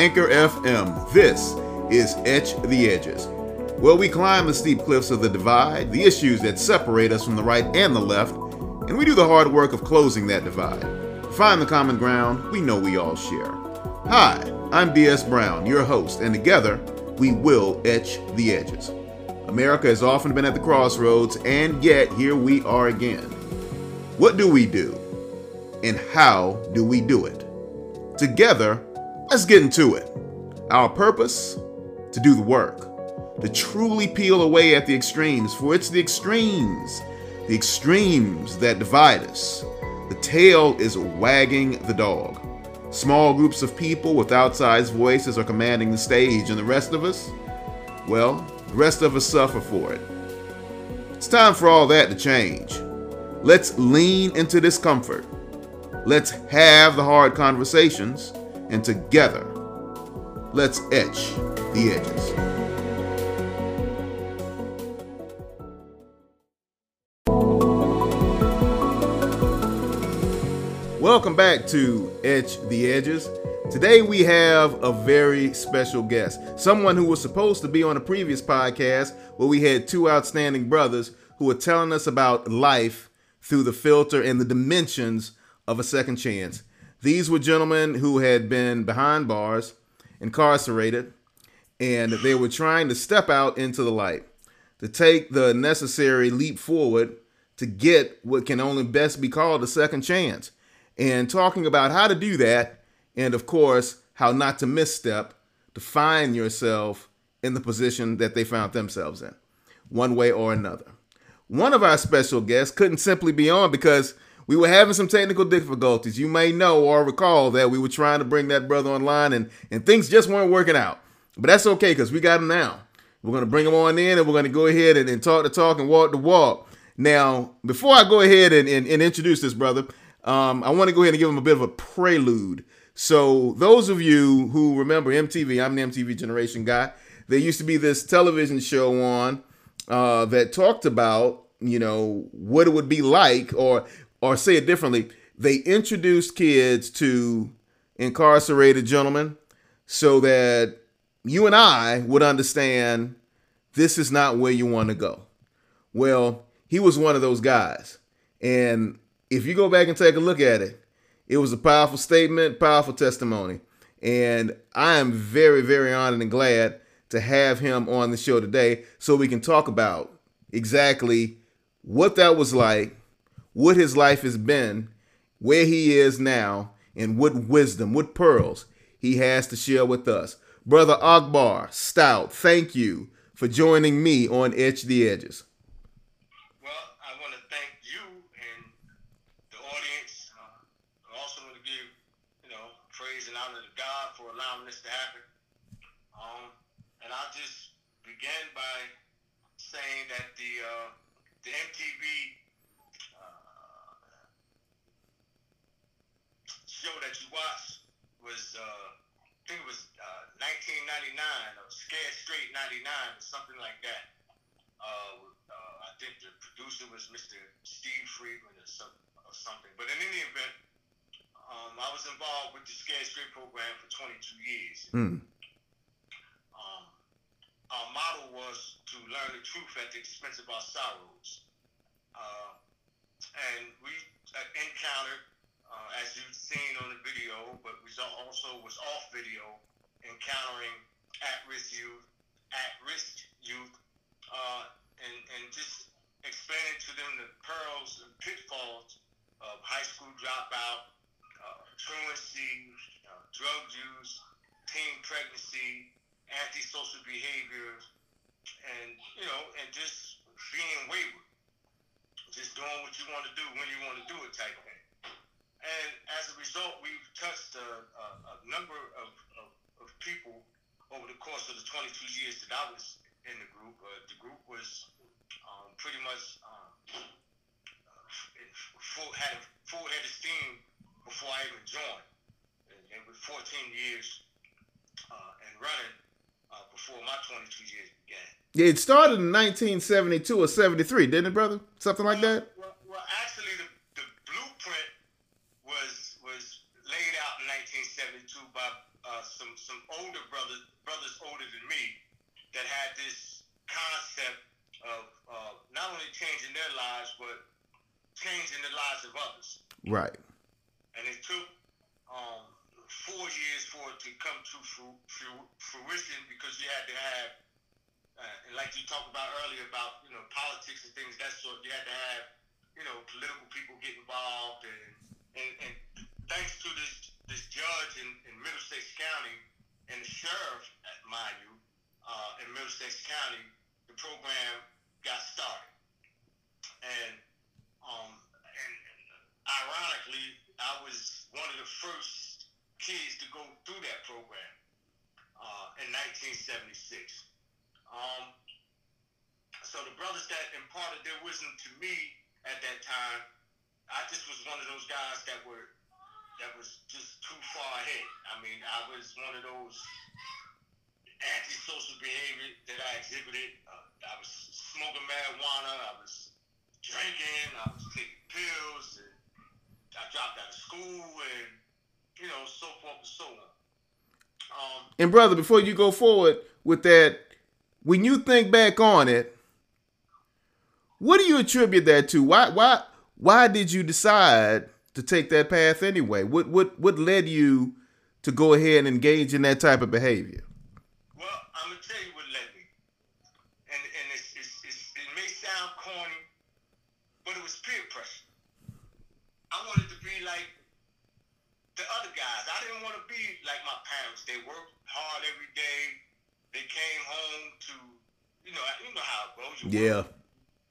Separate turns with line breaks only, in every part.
Anchor FM, this is Etch the Edges, where we climb the steep cliffs of the divide, the issues that separate us from the right and the left, and we do the hard work of closing that divide. Find the common ground we know we all share. Hi, I'm B.S. Brown, your host, and together we will etch the edges. America has often been at the crossroads, and yet here we are again. What do we do? And how do we do it? Together, let's get into it. Our purpose? To do the work. To truly peel away at the extremes, for it's the extremes, the extremes that divide us. The tail is wagging the dog. Small groups of people with outsized voices are commanding the stage, and the rest of us? Well, the rest of us suffer for it. It's time for all that to change. Let's lean into discomfort. Let's have the hard conversations, and together, let's etch the edges. Welcome back to Etch the Edges. Today we have a very special guest, someone who was supposed to be on a previous podcast where we had two outstanding brothers who were telling us about life through the filter and the dimensions of a second chance. These were gentlemen who had been behind bars, incarcerated, and they were trying to step out into the light, to take the necessary leap forward to get what can only best be called a second chance. And talking about how to do that and of course, how not to misstep to find yourself in the position that they found themselves in, one way or another. One of our special guests couldn't simply be on because we were having some technical difficulties. You may know or recall that we were trying to bring that brother online and, and things just weren't working out. But that's okay because we got him now. We're going to bring him on in and we're going to go ahead and, and, talk the talk and walk the walk. Now, before I go ahead and, and, and introduce this brother, um, I want to go ahead and give him a bit of a prelude so those of you who remember MTV, I'm an MTV generation guy. There used to be this television show on uh, that talked about, you know, what it would be like, or or say it differently. They introduced kids to incarcerated gentlemen so that you and I would understand this is not where you want to go. Well, he was one of those guys. And if you go back and take a look at it, it was a powerful statement, powerful testimony. And I am very, very honored and glad to have him on the show today so we can talk about exactly what that was like, what his life has been, where he is now, and what wisdom, what pearls he has to share with us. Brother Akbar Stout, thank you for joining me on Etch the Edges.
began by saying that the uh, the MTV uh, show that you watched was uh, I think it was 1999 uh, or Scared Straight 99 or something like that. Uh, uh, I think the producer was Mr. Steve Friedman or, some, or something. But in any event, um, I was involved with the Scared Straight program for 22 years. Mm our motto was to learn the truth at the expense of our sorrows. Uh, and we uh, encountered, uh, as you've seen on the video, but we also was off video, encountering at-risk youth, at-risk youth, uh, and, and just explaining to them the pearls and pitfalls of high school dropout, uh, truancy, uh, drug use, teen pregnancy, antisocial behavior, and you know, and just being wayward, just doing what you want to do when you want to do it, type thing. And as a result, we've touched a, a, a number of, of, of, people over the course of the 22 years that I was in the group. Uh, the group was um, pretty much um, full, had a full head of steam before I even joined. And, with 14 years uh, and running, uh, before my 22 years began.
Yeah, it started in 1972 or 73, didn't it, brother? Something like
well,
that.
Well, well, actually, the, the blueprint was was laid out in 1972 by uh, some some older brothers, brothers older than me, that had this concept of uh, not only changing their lives, but changing the lives of others.
Right.
And it took um, four years for it to come to fru- fru- fruition because you had to have, uh, and like you talked about earlier about you know politics and things that sort, you had to have you know political people get involved, and and, and thanks to this this judge in, in Middlesex County and the sheriff, mind you, uh, in Middlesex County, the program got started, and um, and ironically, I was one of the first kids to go through that program uh, in 1976. Um, so the brothers that imparted their wisdom to me at that time, I just was one of those guys that were that was just too far ahead. I mean, I was one of those antisocial behavior that I exhibited. Uh, I was smoking marijuana. I was drinking. I was taking pills. And I dropped out of school, and you know, so forth and so on. Um,
And brother, before you go forward with that, when you think back on it, what do you attribute that to? Why why why did you decide to take that path anyway? What what what led you to go ahead and engage in that type of behavior?
Well, I'm gonna tell you what led me, and and it's, it's, it's, it may sound corny, but it was peer pressure. I wanted to be like the other guys. I didn't want to be like my parents. They worked hard every day. They came home to, you know, you know how it goes. You work,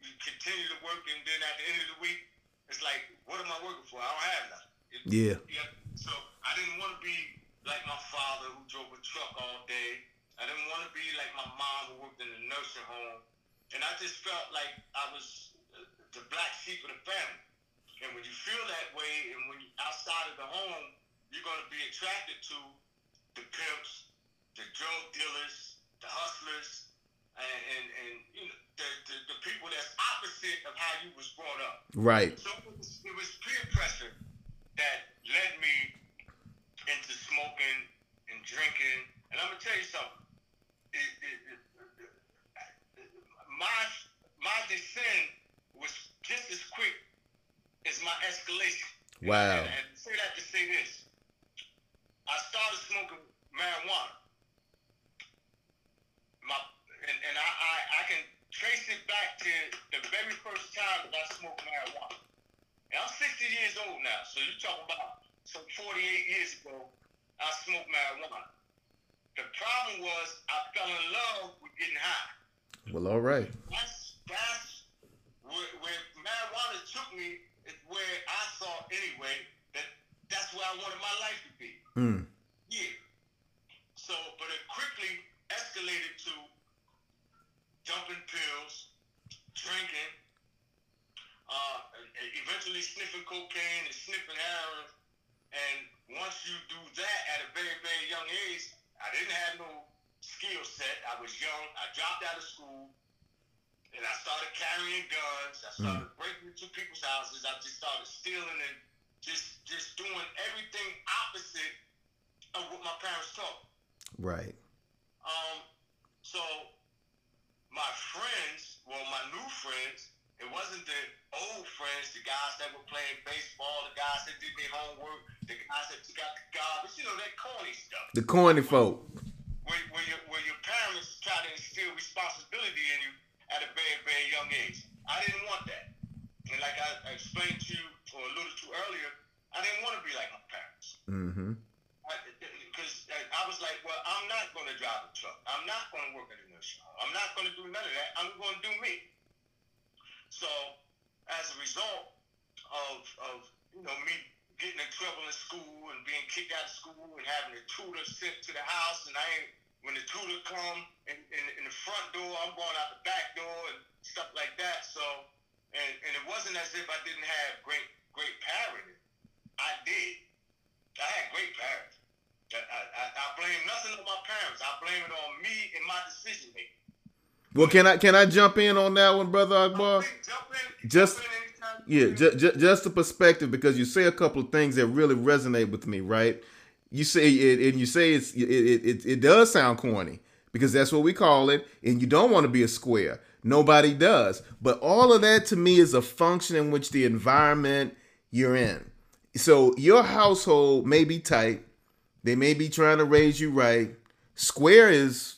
you continue to work, and then at the end of the week, it's like, what am I working for? I don't have nothing. It-
Yeah.
yeah. So I didn't want to be like my father who drove a truck all day. I didn't want to be like my mom who worked in the nursing home. And I just felt like I was uh, the black sheep of the family. And when you feel that way, and when you outside of the home, you're going to be attracted to the pimps, the drug dealers, the hustlers, and, and, and you know, the, the, the people that's opposite of how you was brought up.
Right.
So it was, it was peer pressure that led me into smoking and drinking. And I'm gonna tell you something. It, it, it, my my descent was just as quick as my escalation.
Wow.
And, and say that to say this. I started smoking marijuana. And, and I, I, I can trace it back to the very first time that I smoked marijuana. And I'm 60 years old now, so you're talking about some 48 years ago, I smoked marijuana. The problem was I fell in love with getting high.
Well, all right.
That's that's where, where marijuana took me. Is where I thought anyway that that's where I wanted my life to be.
Mm.
Yeah. So, but it quickly escalated to dumping pills, drinking, uh, eventually sniffing cocaine and sniffing heroin. And once you do that at a very, very young age, I didn't have no skill set. I was young. I dropped out of school. And I started carrying guns. I started breaking into people's houses. I just started stealing and just just doing everything opposite of what my parents taught.
Right.
Um, so my friends, well, my new friends, it wasn't the old friends, the guys that were playing baseball, the guys that did their homework, the guys that took out the garbage, you know, that corny stuff.
The corny folk.
Where, where, your, where your parents try to instill responsibility in you at a very, very young age. I didn't want that. And like I, explained to you or alluded to earlier, I didn't want to be like my parents.
Mm-hmm.
Because I, I was like, well, I'm not going to drive a truck. I'm not going to work at a home. I'm not going to do none of that. I'm going to do me. So, as a result of, of you know me getting in trouble in school and being kicked out of school and having a tutor sent to the house, and I ain't when the tutor come in, in, in the front door, I'm going out the back door and stuff like that. So, and, and it wasn't as if I didn't have great great parenting. I did. I had great parents. I, I, I blame nothing on my parents. I blame it on me and my decision making.
Well, can I can I jump in on that one, brother Akbar?
Jump in,
Just-. Yeah, ju- ju- just a perspective because you say a couple of things that really resonate with me, right? you say it and you say it's it, it it does sound corny because that's what we call it and you don't want to be a square nobody does but all of that to me is a function in which the environment you're in so your household may be tight they may be trying to raise you right square is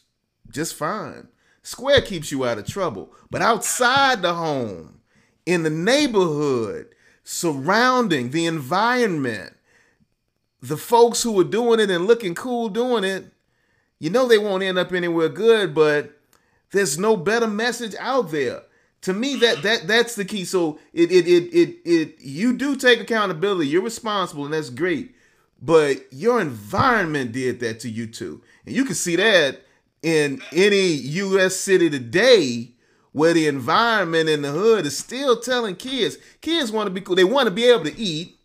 just fine square keeps you out of trouble but outside the home in the neighborhood surrounding the environment the folks who are doing it and looking cool doing it, you know they won't end up anywhere good, but there's no better message out there. To me, that that that's the key. So it it it it, it you do take accountability. You're responsible, and that's great. But your environment did that to you too, and you can see that in any U.S. city today where the environment in the hood is still telling kids kids want to be cool. They want to be able to eat.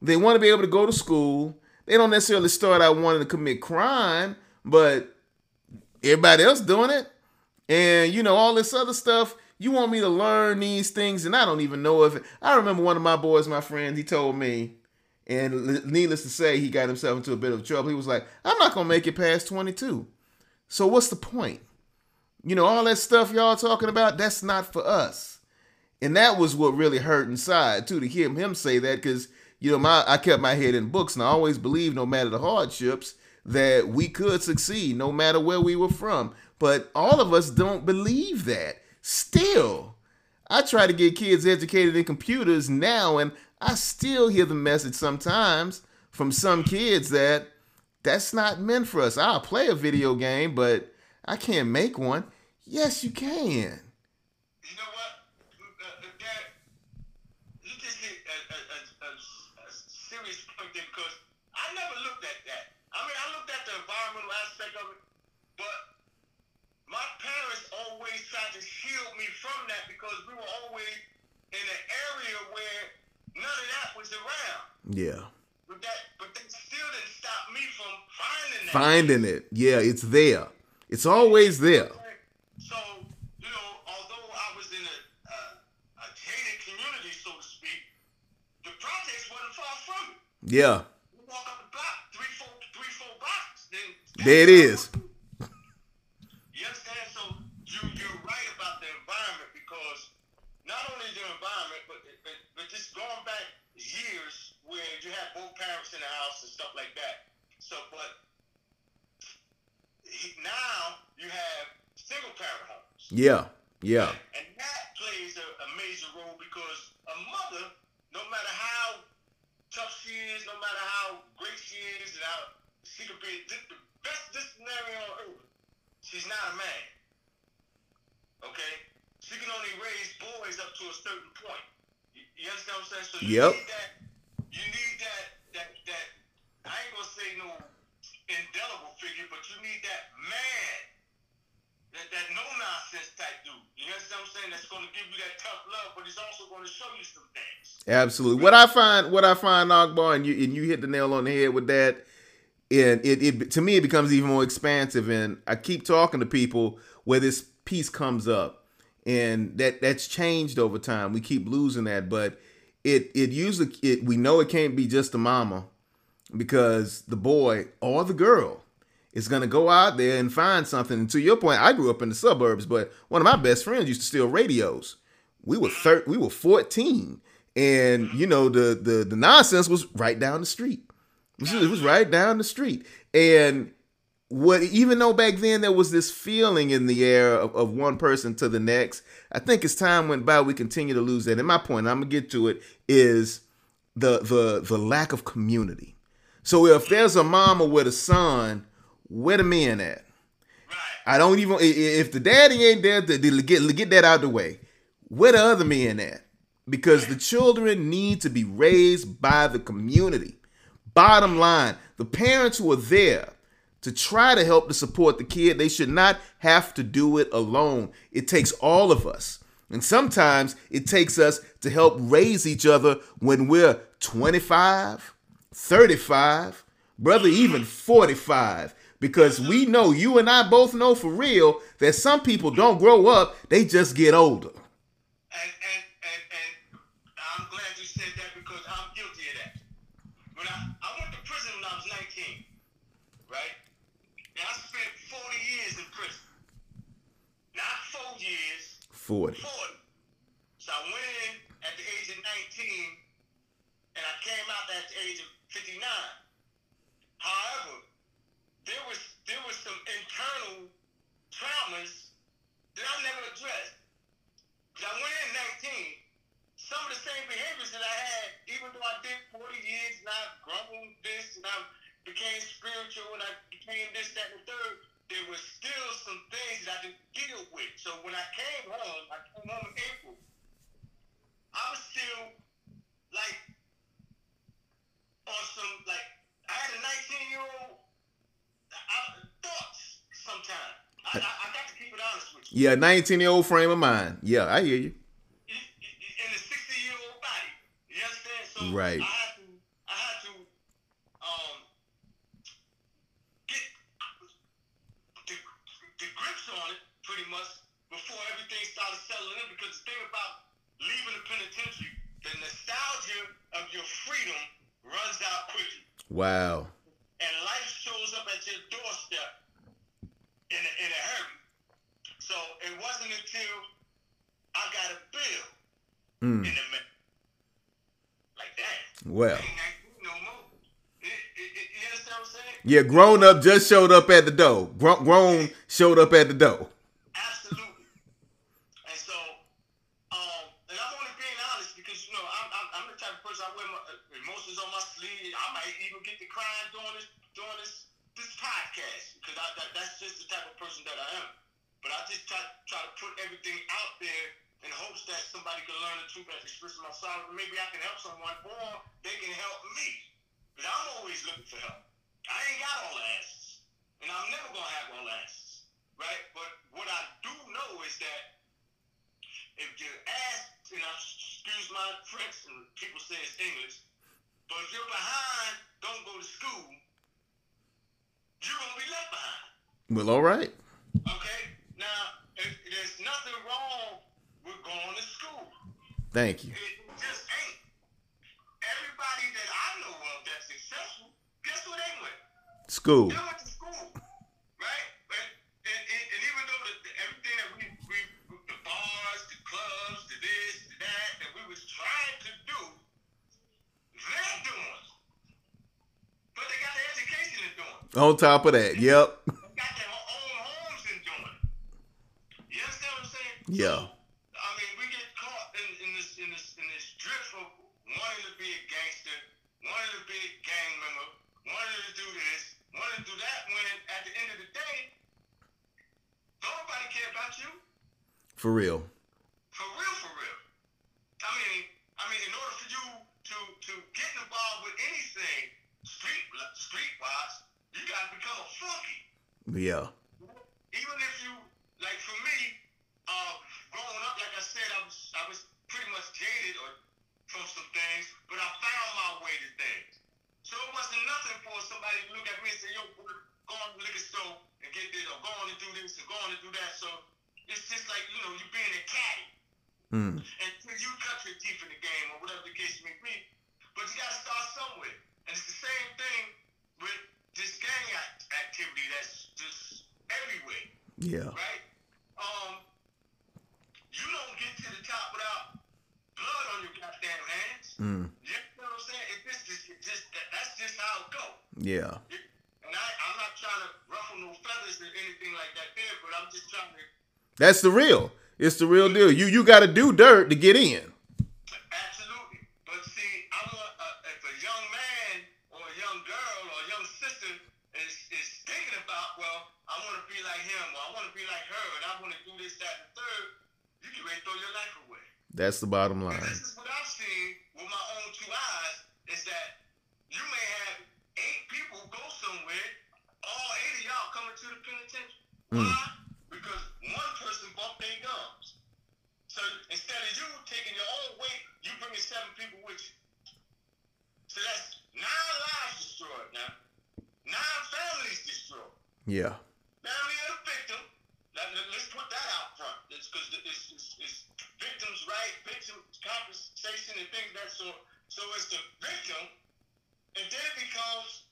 They want to be able to go to school they don't necessarily start out wanting to commit crime, but everybody else doing it. And you know, all this other stuff. You want me to learn these things, and I don't even know if it, I remember one of my boys, my friend, he told me, and needless to say, he got himself into a bit of trouble. He was like, I'm not gonna make it past 22. So what's the point? You know, all that stuff y'all talking about, that's not for us. And that was what really hurt inside, too, to hear him say that, because you know, my I kept my head in books, and I always believed, no matter the hardships, that we could succeed, no matter where we were from. But all of us don't believe that. Still, I try to get kids educated in computers now, and I still hear the message sometimes from some kids that that's not meant for us. I'll play a video game, but I can't make one. Yes, you can.
You know what? Uh, that, you just hit a, a, a, a, serious point there because I never looked at that. I mean, I looked at the environmental aspect of it, but my parents always tried to shield me from that because we were always in an area where none of that was around.
Yeah.
But that, but that still didn't stop me from finding that.
Finding it, yeah, it's there. It's always there.
So you know, although I was in a, a, a gated community, so to speak, the projects wasn't far from it.
Yeah.
You walk up the block, three, four, three, four blocks, then
there it is.
Parents in the house and stuff like that. So, but he, now you have single parent homes.
Yeah, yeah.
And, that plays a, a major role because a mother, no matter how tough she is, no matter how great she is, and how she could be the, the best scenario on earth, she's not a man. Okay? She can only raise boys up to a certain point. You, you understand what I'm saying? So you
yep.
need that. You need that that that I ain't gonna say no indelible figure, but you need that man, that that no nonsense type dude. You understand what I'm saying? That's gonna give you that tough love, but he's also gonna show you some things.
Absolutely. What I find, what I find, Akbar, and you and you hit the nail on the head with that. And it, it to me it becomes even more expansive, and I keep talking to people where this piece comes up, and that that's changed over time. We keep losing that, but it it usually it we know it can't be just the mama because the boy or the girl is gonna go out there and find something. And to your point, I grew up in the suburbs, but one of my best friends used to steal radios. We were thir- we were 14. And you know, the the the nonsense was right down the street. It was, it was right down the street. And what even though back then there was this feeling in the air of, of one person to the next, I think as time went by, we continue to lose that. And my point, I'm gonna get to it, is the the the lack of community. So if there's a mama with a son, where the men at? I don't even if the daddy ain't there to, to get get that out the way. Where the other men at? Because the children need to be raised by the community. Bottom line, the parents who are there to try to help to support the kid. They should not have to do it alone. It takes all of us. And sometimes it takes us to help raise each other when we're 25, 35, brother, even 45. Because we know, you and I both know for real, that some people don't grow up, they just get older.
And, and,
40.
40. So I went in at the age of 19, and I came out at the age of 59. However, there was there was some internal traumas that I never addressed. 'Cause I went in 19. Some of the same behaviors that I had, even though I did 40 years and I've grown this and I became spiritual and I became this, that, and third, there was still some things that I didn't deal with. So when I came home, I came home in April, I was still like on some like I had a 19 year old thoughts sometimes. I, I, I got to keep it honest with you.
Yeah, 19 year old frame of mind. Yeah, I hear you.
In a 60 year old body. You understand? So
Right.
I I had to um get the, the grips on it pretty much before everything in because the thing about leaving the penitentiary, the nostalgia of your freedom runs out quickly.
Wow.
And life shows up at your doorstep in a, in a hurry. So it wasn't until I got a bill
Mm.
in the mail. Like that.
Well.
No. It, it, it, you understand what I'm saying?
Yeah, grown up just showed up at the door. Grown, grown showed up at the door.
Absolutely. And so, um, and I'm only being honest because you know I'm, I'm, I'm the type of person I wear my uh, emotions on my sleeve. I might even get to crying during this during this this podcast because I, that, that's just the type of person that I am. But I just try try to put everything out there in hopes that somebody can learn the truth and express. Maybe I can help someone, or they can help me. Because I'm always looking for help. I ain't got all the answers, and I'm never gonna have all the answers right? But what I do know is that if you ask, you know, excuse my French, and people say it's English, but if you're behind, don't go to school, you're gonna be left behind.
Well, all right.
Okay? Now, if, there's nothing wrong with going to school.
Thank you.
It just ain't. Everybody that I know of that's successful, guess where they went?
School.
They went to school, right? And, and, and even though the, the, everything that we, we the bars, the clubs, the this, the that that we was trying to do, they're doing. But they got the education in doing.
On top of that, yep.
They got their own homes in doing. You understand what I'm saying?
Yeah.
So, I mean, we get caught in, in this in this in this drift of wanting to be a gangster, wanting to be a gang member, wanting to do this, wanting to do that. When at the end of the day, don't nobody care about you.
For real.
For real, for real. I mean, I mean, in order for you to to get involved with anything street street wise, you gotta become a funky.
Yeah.
Even if you like, for me, uh, growing up, like I said, I was I was pretty much jaded or from some things, but I found my way to things. So it wasn't nothing for somebody to look at me and say, "Yo, go on to the liquor store and get this, or go on and do this, or go on and do that." So it's just like you know, you being a caddy
Mm.
until you cut your teeth in the game or whatever the case may be. But you gotta start somewhere. And it's the same thing with this gang act- activity that's just everywhere,
Yeah.
right? Um, you don't get to the top without blood on your goddamn hands.
Mm.
You know what I'm saying? It just, just, just that's just how it go.
Yeah.
And I, I'm not trying to ruffle no feathers or anything like that there, but I'm just trying to
That's the real. It's the real deal. You you got to do dirt to get in.
Absolutely. But see, if a young man or a young girl or a young sister is, is thinking about, well, I want to be like him or I want to be like her and I want to do this, that, and third, you can ready throw your life away.
That's the bottom
And
line.
this is what I've seen with my own two eyes is that you may have eight people go somewhere, all eight of y'all coming to the penitentiary.
Mm.
Why? Because one person bumped their gums. So instead of you taking your own weight, you bringing seven people with you. So that's nine lives destroyed now. Nine families destroyed.
Yeah.
Family of the victim. Let- let's put that out front. It's because it's, it's, it's victims' right, victim compensation, and things of that sort. So it's the victim, and then it becomes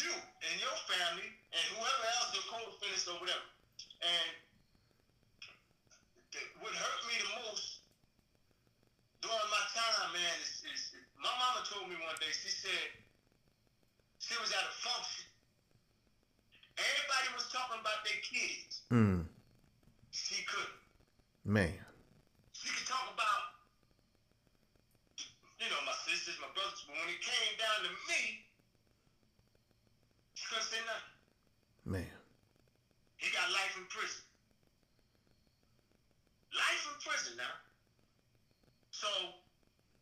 you and your family and whoever else your co-defendants or whatever. And what hurt me the most during my time, man, is, is, is my mama told me one day. She said she was at a function. Everybody was talking about their kids.
Mm.
She couldn't.
Man.
She could talk about, you know, my sisters, my brothers, but when it came down to me, say nothing.
Man.
He got life in prison. Life in prison now. So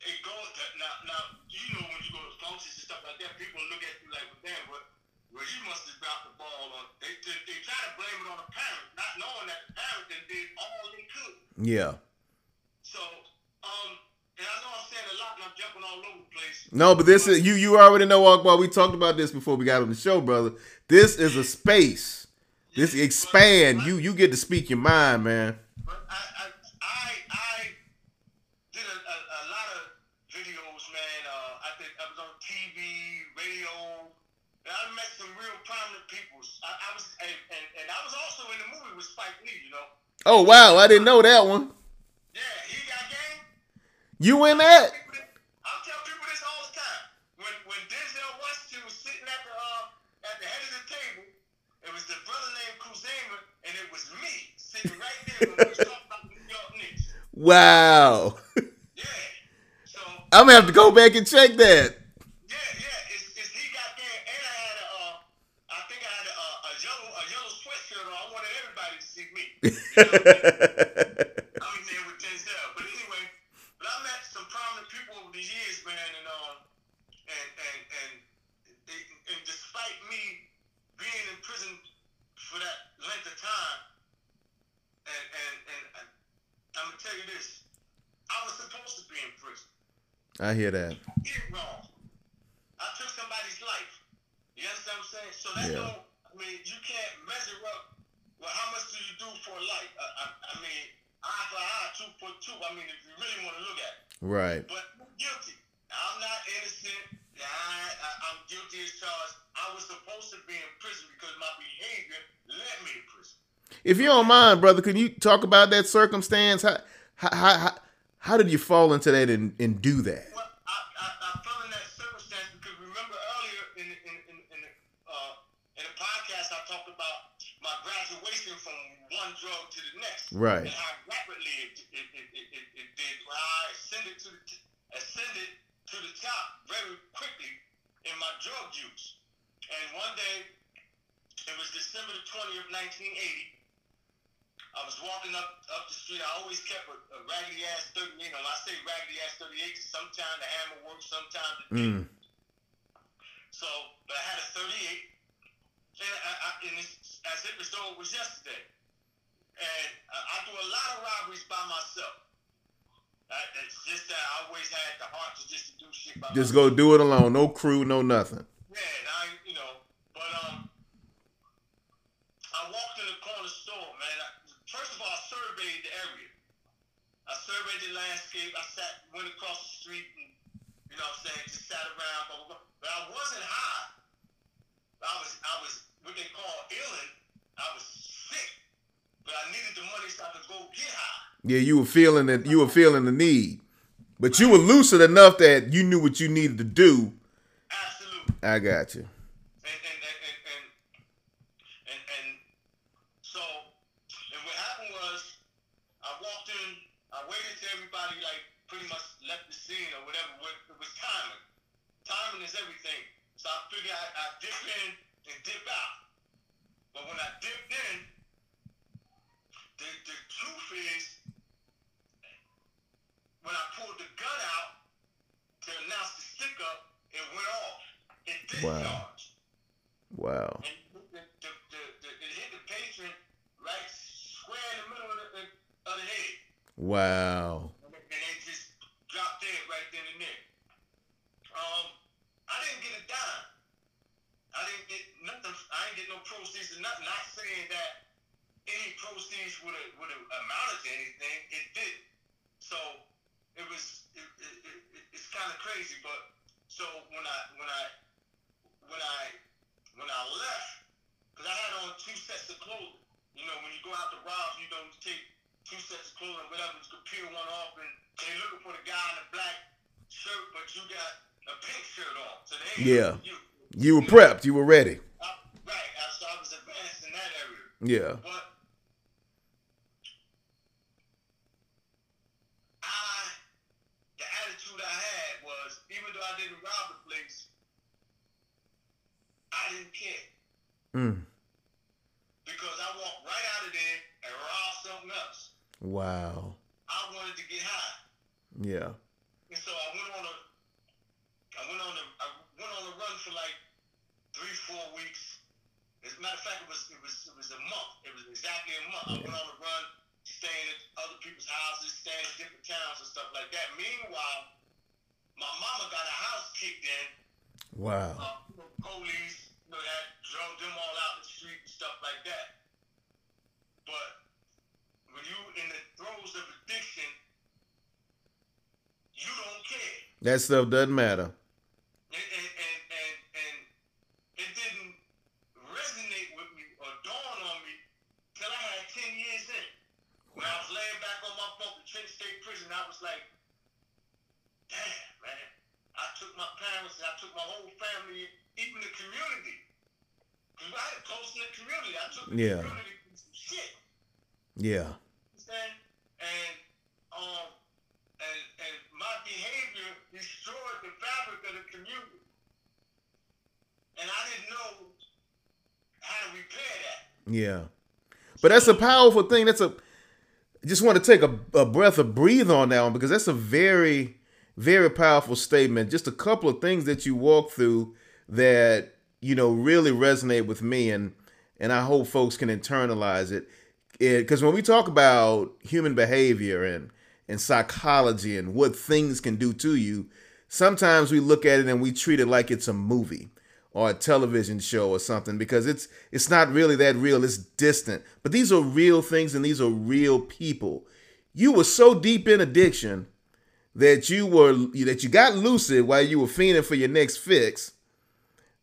it goes to, now. Now you know when you go to functions and stuff like that, people look at you like, well, damn, what? Well, you must have dropped the ball on. They, they, they try to blame it on the parent, not knowing that the parent then did all they could.
Yeah.
So, um, and I know I'm saying a lot and I'm jumping all over the place.
No, but this is you. You already know, Akbar. We talked about this before we got on the show, brother. This is a space. This expand. You you get to speak your mind, man.
But I, I, I, I did a, a, a lot of videos, man. Uh, I did. I was on TV, radio. And I met some real prominent people. I, I was, and, and, and I was also in the movie with Spike Lee. You know.
Oh wow, I didn't know that one.
Yeah, he got game.
You in that?
I'm telling people this all the time. When when Denzel Washington was sitting at the uh, at the head of the table, it was the brother named Kuzema, and it was me sitting right there when we was talking about the New York Knicks.
Wow.
Yeah. So
I'm gonna have to go back and check that.
yeah, yeah, it's, it's he got game, and I had a uh, I think I had a, uh, a yellow a yellow sweatshirt on. I wanted everybody to see me. You know what I mean? I'm in there with Denzel. But anyway, but I met some prominent people over the years, man, and um, and and and and, and despite me being in prison for that length of time, and and and I, I'm gonna tell you this, I was supposed to be in prison.
I hear that.
Wrong. I took somebody's life. You understand what I'm saying? So that's
Yeah.
no. I mean, you can't measure up. Well, how much do you do for life? I, I, I mean, eye for eye, two for two. I mean, if you really want to look at it.
Right.
But I'm guilty. I'm not innocent. I, I, I'm guilty as charged. I was supposed to be in prison because my behavior led me to prison.
If you don't mind, brother, can you talk about that circumstance? How how how, how did you fall into that and, and do that?
Well,
Right.
And how rapidly it, it, it, it, it, it did. When I ascended to the, t- ascended to the top very quickly in my drug use. And one day, it was December the 20th, 1980. I was walking up up the street. I always kept a, a raggedy ass 30. You know, I say raggedy ass 38 because sometimes the hammer works, sometimes it didn't.
Mm.
So, but I had a 38, and, I, I, and it's as if as though it was yesterday. And uh, I do a lot of robberies by myself. Uh, it's just that I always had the heart to just to do shit by
Just go do it alone. No crew, no nothing.
Yeah, and I, you know, but um, I walked in the corner store, man. I, first of all, I surveyed the area. I surveyed the landscape. I sat, went across the street, and you know, what I'm saying, just sat around. Blah. But I wasn't high. I was, I was what they call illin. I was sick, but I needed the money so I could go get high.
Yeah, you were feeling that you were feeling the need. But you were lucid enough that you knew what you needed to do.
Absolutely.
I got you.
and and and and and, and, and so and what happened was I walked in, I waited till everybody like pretty much left the scene or whatever. What- It was timing. Timing is everything. So I figured I, I dip in and dip out. But when I dipped in, the the truth is when I pulled the gun out to announce the stick up, it went off. It
Wow.
discharged.
Wow.
And the, the, the, the, it hit the patron right square in the middle of the, of the head.
Wow.
And it, and it just dropped dead right then and there. Um, I didn't get a dime. I didn't get nothing. I didn't get no proceeds or nothing. Not saying that any proceeds would have would have amounted to anything. It did. So it was. It, it, it, it's kind of crazy, but so when I when I when I when I left, because I had on two sets of clothing. You know, when you go out to rob, you don't take two sets of clothing, whatever. You could peel one off, and they looking for the guy in the black shirt, but you got a pink shirt on. So they
Yeah.
you.
You were prepped. You were ready.
I, right. I, so I was advanced in that area.
Yeah.
But I, the attitude I had was, even though I didn't rob the place, I didn't care
Mm.
because I walked right out of there and robbed something else.
Wow.
I wanted to get high,
Yeah.
and so I went on a, I went on a, I went on a run for like three, four weeks. As a matter of fact, it was it was it was a month. It was exactly a month. I went on a run, staying at other people's houses, staying in different towns and stuff like that. Meanwhile, my mama got a house kicked in.
Wow.
Uh, police, you know, that drove them all out the street and stuff like that. But when you in the throes of addiction, you don't care.
That stuff doesn't matter.
And, and, and, and, and it didn't resonate with me or dawn on me till I had 10 years in. When I was laying back on my bunk in Trenton State Prison, I was like, damn, man. I took my parents and I took my whole family, even the community. Because I had close in the community. I took the
Yeah.
community shit.
Yeah.
And um and and my behavior destroyed the fabric of the community. And I didn't know how to repair that.
Yeah. But that's a powerful thing. That's a just want to take a, a breath of breathe on that one because that's a very, very powerful statement. Just a couple of things that you walk through that, you know, really resonate with me and and I hope folks can internalize it. Because when we talk about human behavior and and psychology and what things can do to you, sometimes we look at it and we treat it like it's a movie or a television show or something because it's it's not really that real. It's distant. But these are real things and these are real people. You were so deep in addiction that you were that you got lucid while you were fiending for your next fix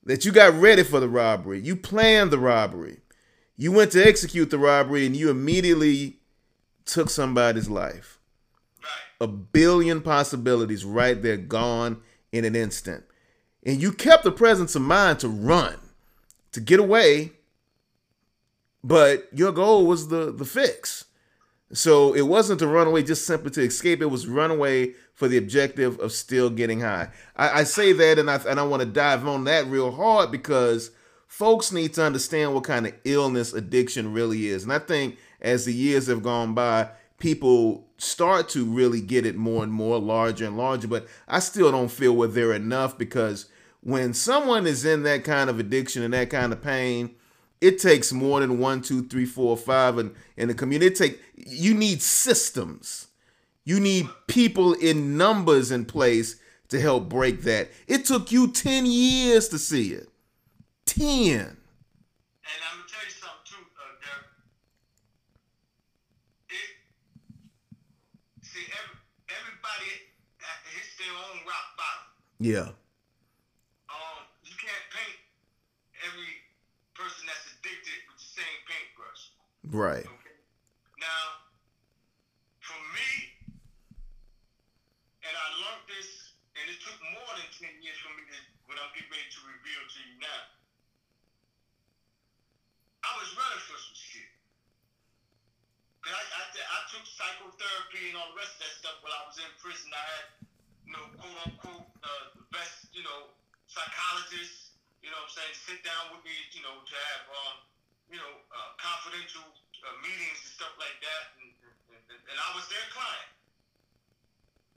that you got ready for the robbery. You planned the robbery you went to execute the robbery and you immediately took somebody's life
Right.
a billion possibilities right there gone in an instant. And you kept the presence of mind to run, to get away, but your goal was the the fix. So it wasn't to run away just simply to escape. It was run away for the objective of still getting high. I, I say that, and I and I want to dive on that real hard because folks need to understand what kind of illness addiction really is. And I think as the years have gone by, people start to really get it more and more, larger and larger. But I still don't feel we're there enough because when someone is in that kind of addiction and that kind of pain, it takes more than one, two, three, four, five, and in the community, it take you need systems. You need people in numbers in place to help break that. It took you 10 years to see it. 10.
And I'm gonna tell you something too, uh, Derek. It see every, everybody uh, hits their own rock bottom.
Yeah.
Um, you can't paint every person that's addicted with the same paintbrush.
Right.
Okay. Now, for me, and I learned this, and it took more than ten years for me to what I'm getting ready to reveal to you now. I was running for some shit. 'Cause I, I, I took psychotherapy and all the rest of that stuff while I was in prison. I had, you know, quote unquote, uh, the best, you know, psychologists, you know what I'm saying, sit down with me, you know, to have, um, you know, uh, confidential uh, meetings and stuff like that. And, and, and, and I was their client.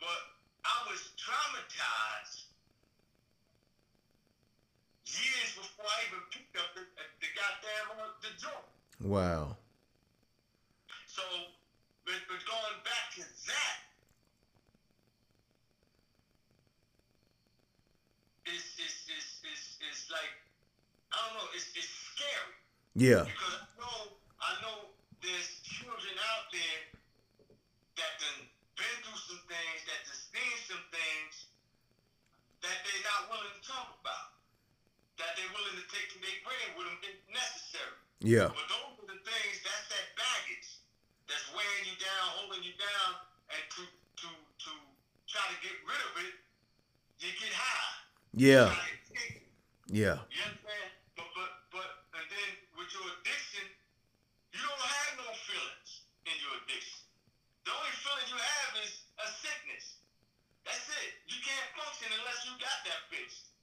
But I was traumatized years before I even picked up the, the goddamn uh, the joint.
Wow.
So, but, but going back to that, is is is is is like I don't know, it's it's scary
Yeah.
because I know I know there's children out there that done been through some things, that done seen some things that they're not willing to talk about, that they're willing to take to their grave with them if necessary.
Yeah.
But those are the things, that's that baggage that's weighing you down, holding you down, and to to to try to get rid of it, you get high.
Yeah.
Try to escape.
Yeah.
You understand? But but but and then with your addiction, you don't have no feelings in your addiction. The only feeling you have is a sickness. That's it. You can't function unless you got that fixed.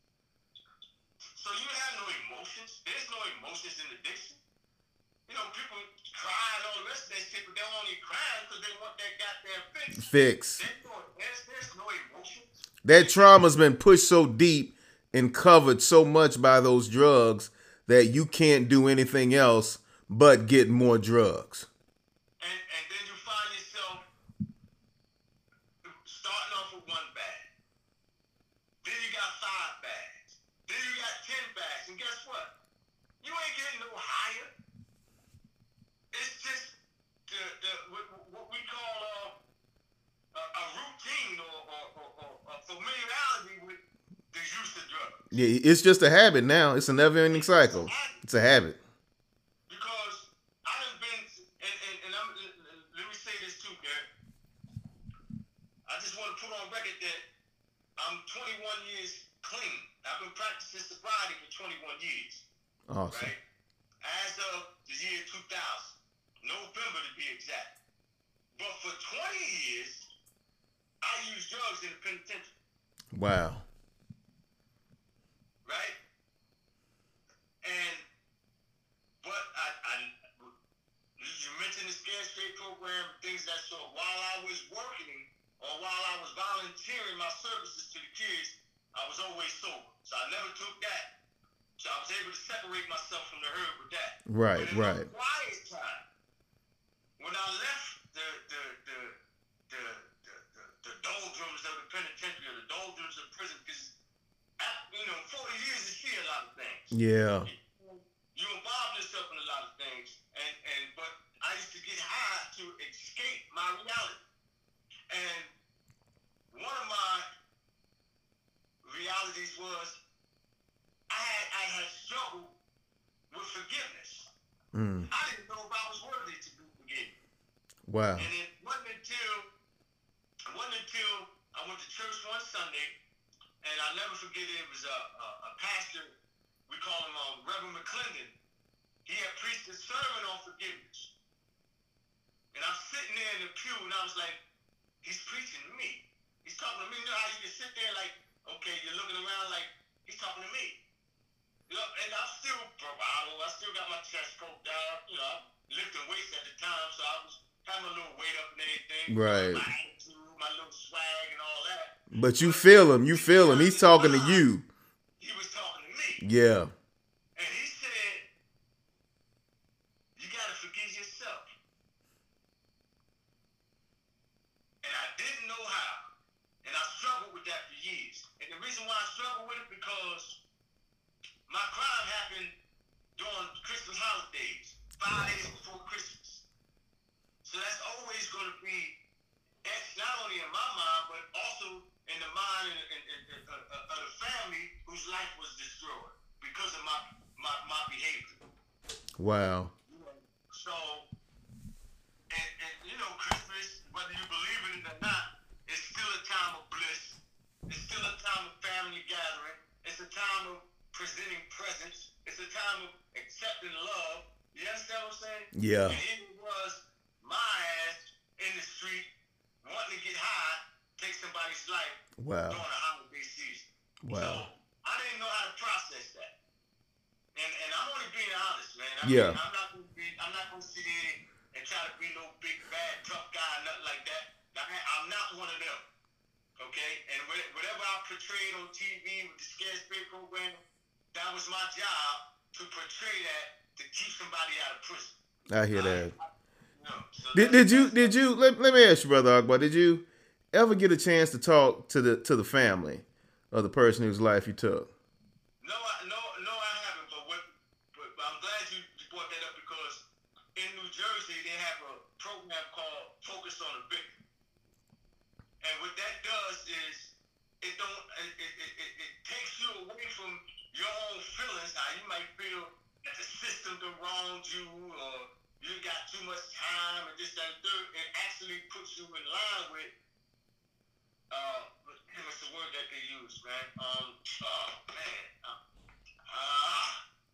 So you have no emotions. There's no emotions in addiction. You know, people all the rest of that shit, but they're only crying because they want that goddamn fix.
Fix.
There's no, there's, there's no emotions.
That trauma's been pushed so deep and covered so much by those drugs that you can't do anything else but get more drugs.
and and then you find yourself starting off with one bag. Then you got five bags. Then you got ten bags. And guess what? You ain't getting no higher. It's just the, the what, what we call uh, a, a routine or, or, or, or a familiarity with the use of drugs.
Yeah, it's just a habit now. It's a never-ending cycle. It's a habit.
Because I done been, and, and, and I'm, let me say this too, Garrett. I just want to put on record that I'm 21 years clean. I've been practicing sobriety for 21 years,
Awesome.
right? As of the year 2000, November to be exact. But for 20 years, I used drugs in the penitentiary,
Wow.
right? And, but I, I you mentioned the Scared Straight program, things of that sort. While I was working or while I was volunteering my services to the kids, I was always sober. So I never took that. So I was able to separate myself from the herd with that.
Right,
But in
right.
my quiet time, when I left the the the the the, the, the doldrums of the penitentiary, the doldrums of prison, because you know, 40 years is see a lot of things
Yeah.
you involve yourself in a lot of things, and and but I used to get high to escape my reality, and one of my realities was I had I had struggled with forgiveness.
Mm.
I didn't know if I was worthy to be forgiven,
Wow.
and it wasn't until it wasn't until I went to church one Sunday, and I'll never forget it. It was a a, a pastor. We call him um, Reverend McClendon. He had preached a sermon on forgiveness. And I'm sitting there in the pew and I was like, he's preaching to me. He's talking to me. You know how you can sit there like, okay, you're looking around like, to me. You know, and I'm still bravado. I still got my chest poked out. You know, lifting weights at the time, so I was having a little weight up and everything.
Right.
My attitude, my little swag and all that.
But you feel him. You feel him. He's talking to you.
He was talking to me.
Yeah.
And he said, You got to forgive yourself. And I didn't know how. And I struggled with that for years. And the reason why I struggled with it because my crime happened during Christmas holidays, five days before Christmas. So that's always going to be etched not only in my mind, but also in the mind and, and, and, and, uh, uh, of the family whose life was destroyed because of my my, my behavior.
Wow.
So, and, and you know, Christmas, whether you believe in it or not, it's still a time of bliss. It's still a time of family gathering. It's a time of presenting presents. It's a time of accepting love. You understand what I'm saying?
Yeah.
And it was my ass in the street wanting to get high, take somebody's life
Wow.
during a holiday season. So
Wow.
I didn't know how to process that. And and I'm only being honest, man. I
Yeah.
mean, I'm not gonna be I'm not gonna sit here and try to be no big bad tough guy, nothing like that. I'm not one of them. Okay? And whatever I portrayed on TV with the Scared Straight program, that was my job to portray that to keep somebody out of prison.
I hear that.
You know, so
Did, did you did you let, let me ask you, brother Akbar, did you ever get a chance to talk to the to the family of the person whose life you took?
No, I, no, no, I haven't. But what? But, but I'm glad you you brought that up because in New Jersey they have a program called Focus on the Victim, and what that does is it don't it, it, it, it, takes you away from your own feelings. How you might feel that the system wronged you or you got too much time and this that and third. It actually puts you in line with uh, what's the word that they use? man. Um, oh man, uh, uh,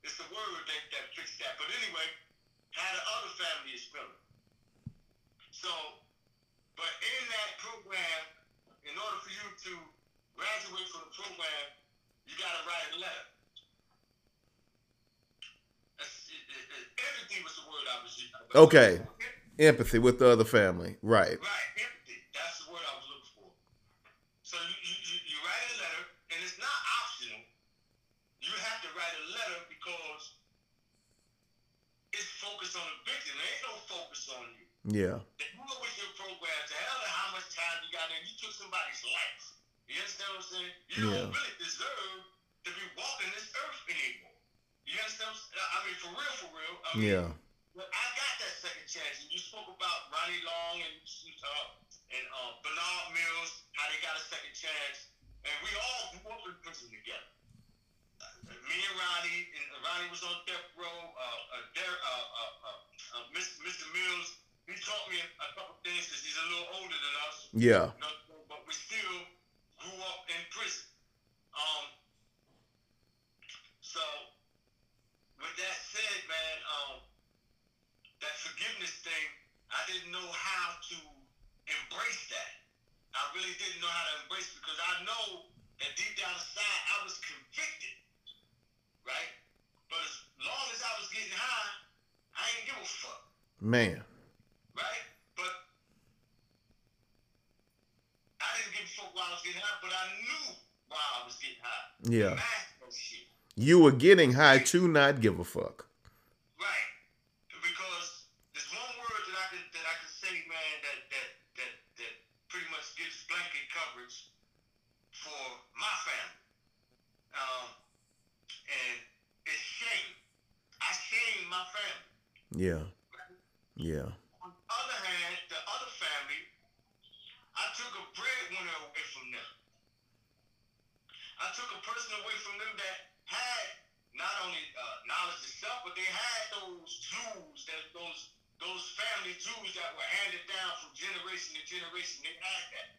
it's the word that that fixed that. But anyway, how the other family is feeling. So, but in that program, in order for you to graduate from the program, you got to write a letter. It, it, it, empathy was the word I was using.
Okay. Empathy with the other family, right?
Right, empathy. That's the word I was looking for. So you, you, you, you write a letter, and it's not optional. You have to write a letter because it's focused on the victim. There ain't no focus on you.
Yeah.
If you go with your program to hell and how much time you got in, you took somebody's life. You understand what I'm saying? You
Yeah.
don't really deserve to be walking this earth anymore. You understand? What I'm saying? I mean, for real, for real. I mean,
Yeah.
But I got that second chance. And you spoke about Ronnie Long and uh, and uh, Bernard Mills, how they got a second chance. And we all grew up in prison together. Uh, me and Ronnie, and Ronnie was on death row. Uh, uh, Der, uh, uh, uh, uh, Mr. Mr. Mills, he taught me a, couple things because he's a little older than us.
Yeah.
You know, but we still grew up in prison. Um, so, with that said, man, um, that forgiveness thing, I didn't know how to embrace that. I really didn't know how to embrace it because I know that deep down inside I was convicted, right? But as long as I was getting high, I didn't give a fuck
Man.
right? But I didn't give a fuck while I was getting high, but I knew while I was getting high.
Yeah. You were getting high to not give a fuck.
Right. Because there's one word that I can that I can say, man, that that that that pretty much gives blanket coverage for my family. Um, and it's shame. I shame my family.
Yeah. Yeah.
On the other hand, the other family, I took a breadwinner away from them. I took a person away from them that had not only uh, knowledge itself, but they had those jewels, that those those family jewels that were handed down from generation to generation. They had that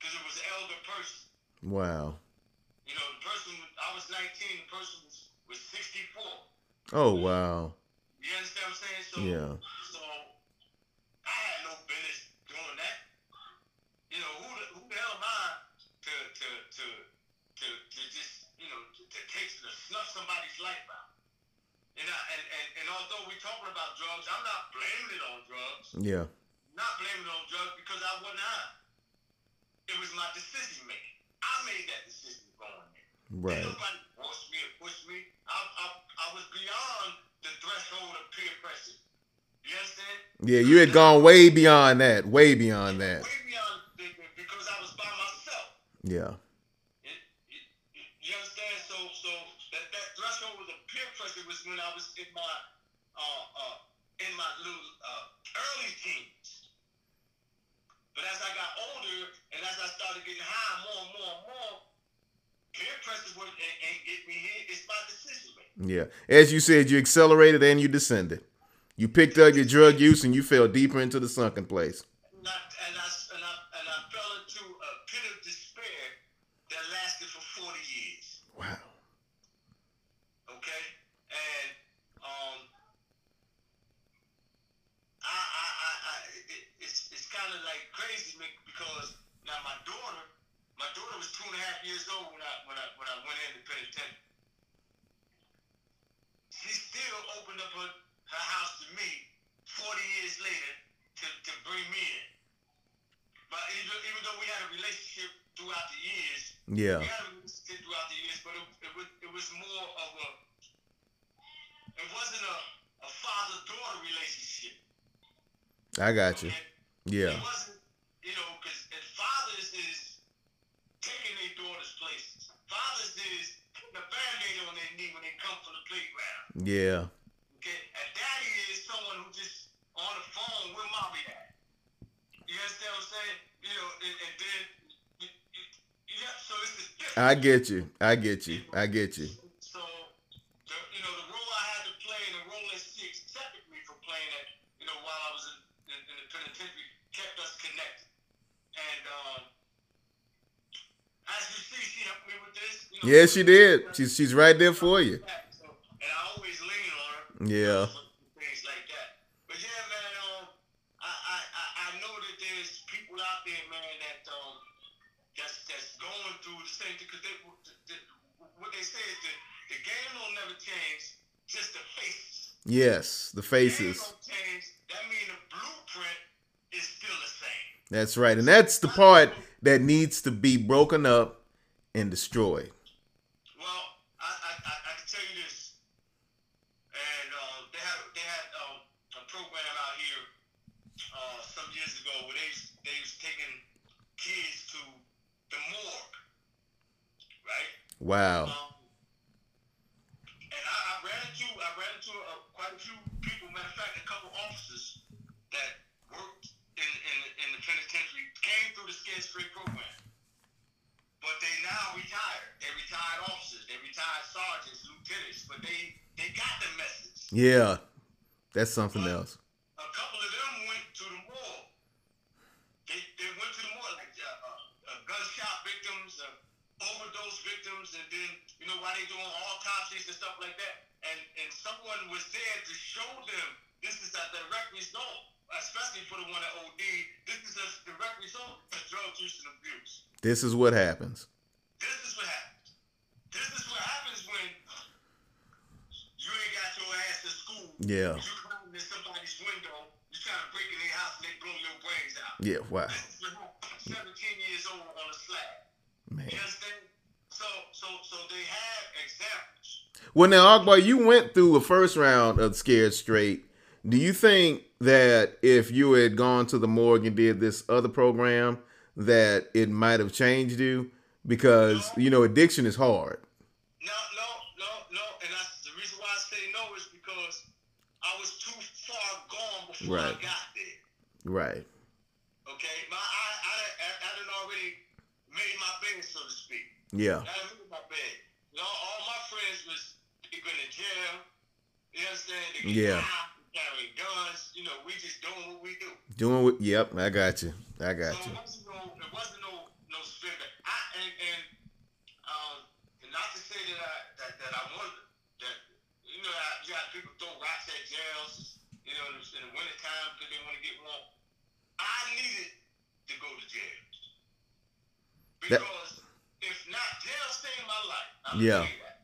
because it was an elder person.
Wow.
You know, the person I was 19, the person was was 64.
Oh wow.
You understand what I'm saying? So,
Yeah.
so I had no business doing that. You know, who the, who the hell am I to to to to, to just you know to, to take to snuff somebody's life out? And, I, and and and although we're talking about drugs, I'm not blaming it on drugs.
Yeah.
Not blaming it on drugs because I wasn't high. It was my decision making. I made that decision going there.
Right.
Ain't nobody forced me or pushed me. I, I, I was beyond the threshold of peer pressure. You understand?
Yeah, you had gone way beyond that. Way beyond that.
Way beyond because I was by myself.
Yeah.
It, it, it, you understand? So so that, that threshold of peer pressure was when I was in my uh, uh, in my little uh, early teens. But as I got older and as I started getting high more and more and more, peer pressure would and, and get me here. It's my decision making.
Yeah. As you said, you accelerated and you descended. You picked up your drug use and you fell deeper into the sunken place.
And I, and, I, and, I, and I fell into a pit of despair that lasted for 40 years.
Wow.
Okay? And um, I, I, I, I it, it's, it's kind of like crazy me- because now my daughter, my daughter was two and a half years old when I when I when I went in the penitentiary. She still opened up her, her house to me 40 years later to, to bring me in. But even, even though we had a relationship throughout the years,
Yeah.
we had a relationship throughout the years, but it, it, was, it was more of a, it wasn't a, a father-daughter relationship.
I got you.
okay?
Yeah.
It wasn't, you know, because fathers is taking their daughters places. Fathers is putting a band-aid on their knee when they come from the playground.
Yeah.
Okay, and daddy is someone who just on phone with mommy at. You understand what I'm saying? You know, and, and then you, you, you have, so it's a difference.
I get you. I get you. I get you.
So, the, you know, the role I had to play and the role that she accepted me for playing you know, while I was in, in, in the penitentiary kept us connected. And um, as you see, she helped me with this. You know,
Yeah, she did. She's she's right there for you.
So, and I always lean on her.
Yeah
Things like that. But yeah, man, um, I, I, I, I know that there's people out there, man, that um, that's that's going through the same thing. Because they, the, the, what they say is that the game will never change, just the faces.
Yes, the
The
faces.
don't change. That means the blueprint is still the same.
That's right, and that's the part that needs to be broken up and destroyed.
Well, I, I, I, I can tell you this, and uh, they had they had um, a program out here uh, some years ago where they they was taking kids to the morgue, right?
Wow.
Um, and I, I ran into I ran into uh, quite a few people. Matter of fact, a couple officers that worked in in, in the penitentiary came through the Scared Straight program. But they now retired. They retired officers. They retired sergeants, lieutenants. But they they got the message.
Yeah, that's something else.
A couple of them went to the morgue. They, they went to the morgue, like uh, uh, uh, gunshot victims, uh, overdose victims, and then, you know, while they doing autopsies and stuff like that. And, and someone was there to show them this is a direct result, especially for the one at OD, this is a direct result of drug use and abuse.
This is what happens.
This is what happens. This is what happens when you ain't got your ass to school.
Yeah.
You climb in somebody's window, you trying to break in their house and they blow your brains out.
Yeah. Wow.
This is what 17 years old on a slab.
Man.
You understand? So, so, so they have examples.
Well, now, Akbar, you went through a first round of Scared Straight. Do you think that if you had gone to the morgue and did this other program, that it might have changed you? Because you know, addiction is hard.
No, no, no, no. And that's the reason why I say no is because I was too far gone before
Right.
I got there.
Right.
Okay, my I I I, I already made my bed, so to speak.
Yeah.
I made my bed. You know, all my friends was been in jail. You understand? They
Yeah.
carrying guns. You know, we just doing what we do.
Doing what? Yep. I got you. I got
so
you.
it wasn't no, it wasn't no no spirit. I and and um, not to say that I that, that I that you know I, you got people throw rocks at jails. You know, in the, in the wintertime because they want to get warm. I needed to go to jail
That-
because if not, jail saved my life. I'm
Yeah.
Tell you that.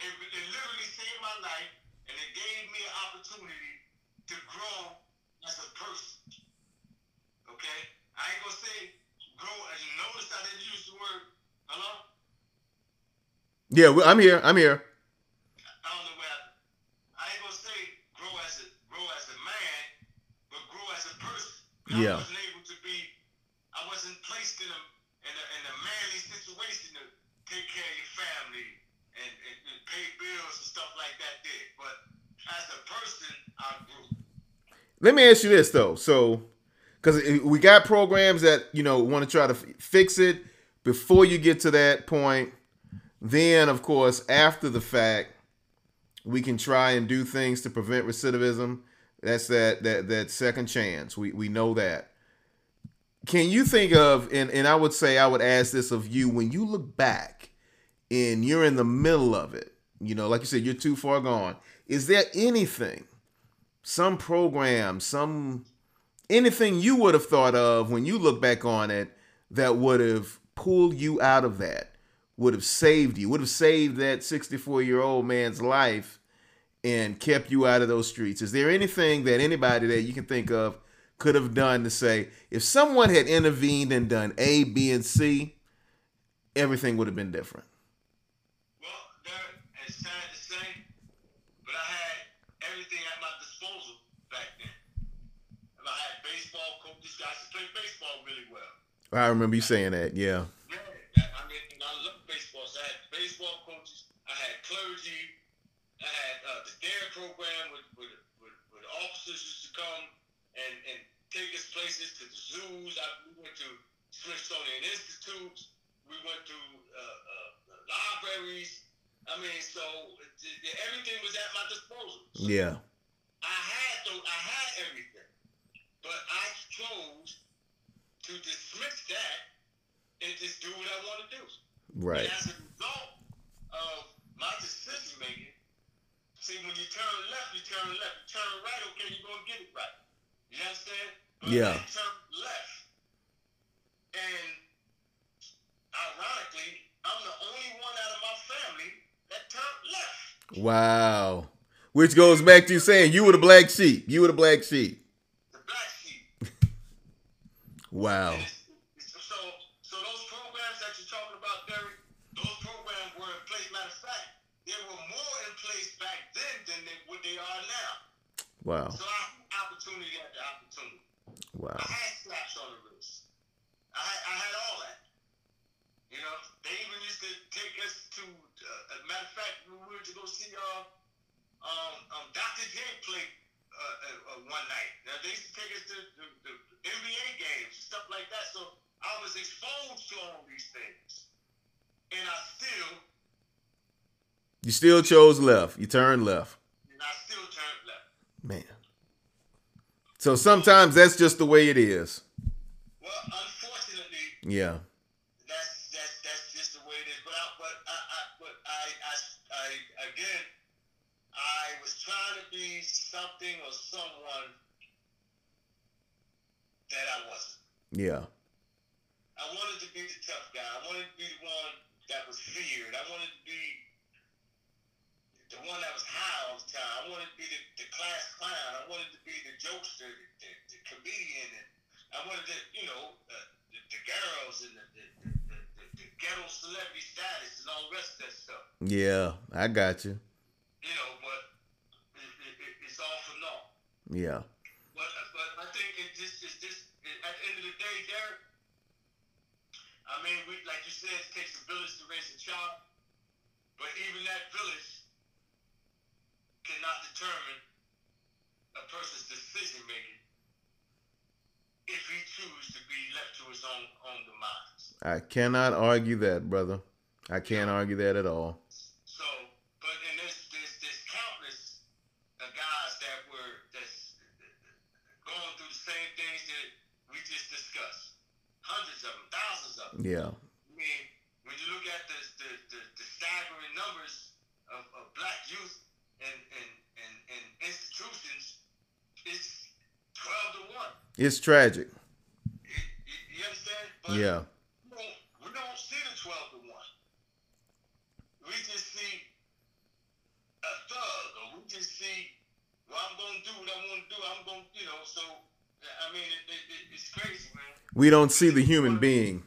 It, it literally saved my life, and it gave me an opportunity to grow as a person. Okay? I ain't gonna say grow, and you notice I didn't use the word, hello?
Yeah. well, I'm here. I'm here.
I don't know where, I ain't gonna say grow as a, grow as a man, but grow as a person.
Yeah.
I wasn't able to be, I wasn't placed in a, in a, in a manly situation to take care of your family and, and, and pay bills and stuff like that there. But as a person, I grew.
Let me ask you this though. So, because we got programs that you know want to try to f- fix it before you get to that point. Then, of course, after the fact, we can try and do things to prevent recidivism. That's that that that second chance. We we know that. Can you think of and and I would say I would ask this of you when you look back and you're in the middle of it. You know, like you said, you're too far gone. Is there anything some program, some anything you would have thought of when you look back on it that would have pulled you out of that, would have saved you, would have saved that 64 year old man's life and kept you out of those streets? Is there anything that anybody that you can think of could have done to say, if someone had intervened and done A, B, and C, everything would have been different?
Well, there, it's sad to say, but I had everything at my disposal back then. And I had baseball coaches, guys who played baseball really well.
I remember you saying that, yeah.
Yeah, I mean, I love baseball. So I had baseball coaches. I had clergy. I had uh, the DARE program with, with, with, with officers used to come and, and take us places to the zoos. I, we went to Smithsonian Institutes. We went to uh, uh, libraries. I mean, so th- th- everything was at my disposal. So
Yeah.
I had I had everything, but I chose to dismiss that and just do what I want to do.
Right.
And as a result of my decision making, see, when you turn left, you turn left. You turn right, okay, you're gonna get it right. You understand? But
Yeah.
you turn left, and ironically, I'm the only one out of my family that turned left.
Wow. Which goes back to you saying you were the black sheep. You were the black sheep.
The black sheep.
Wow.
And it's- it's- So, so those programs that you're talking about, Derek, those programs were in place. Matter of fact, they were more in place back then than they, what they are now.
Wow.
So I had opportunity after opportunity.
Wow.
I had slaps on the wrist. I had, I had all that. You know, they even used to take us to. Uh, as a matter of fact, we were to go see uh, um, um, Dr. J play uh, uh, uh, one night. Now, they used to take us to the, the, NBA games, stuff like that. So I was exposed to all these things, and I still,
You still chose left. You turned left.
and I still turned left.
Man. So sometimes that's just the way it is.
Well, unfortunately,
Yeah.
that's that's that's just the way it is. But I, but I, I but I, I, I again, I was trying to be something or someone that I wasn't.
Yeah.
I wanted to be the tough guy. I wanted to be the one that was feared. I wanted to be the one that was high all the time. I wanted to be the, the class clown. I wanted to be the jokester, the, the, the comedian, and I wanted to, you know, uh, the, the girls and the, the, ghetto celebrity status and all the rest of that stuff.
Yeah. I got you.
You know, but it, it, it, it's all for naught.
Yeah.
But but I think it just it's just it, at the end of the day, Derek. I mean, we like you said, it takes a village to raise a child, but even that village cannot determine a person's decision making if he chooses to be left to his own own demise.
I cannot argue that, brother. I can't argue that at all.
So, but and there's there's, there's countless uh, guys that were that's going through the same things that we just discussed. Hundreds of them, thousands of them.
Yeah.
I mean, when you look at the the, the, the staggering numbers of, of black youth and and, and, and institutions, it's twelve to one.
It's tragic.
You, you understand? But
Yeah.
we don't, we don't see the 12 to 1. We just see a thug, or we just see, well, I'm going to do what I want to do. I'm going to, you know, so, I mean, it, it, it, it's crazy, man.
We don't see the human being.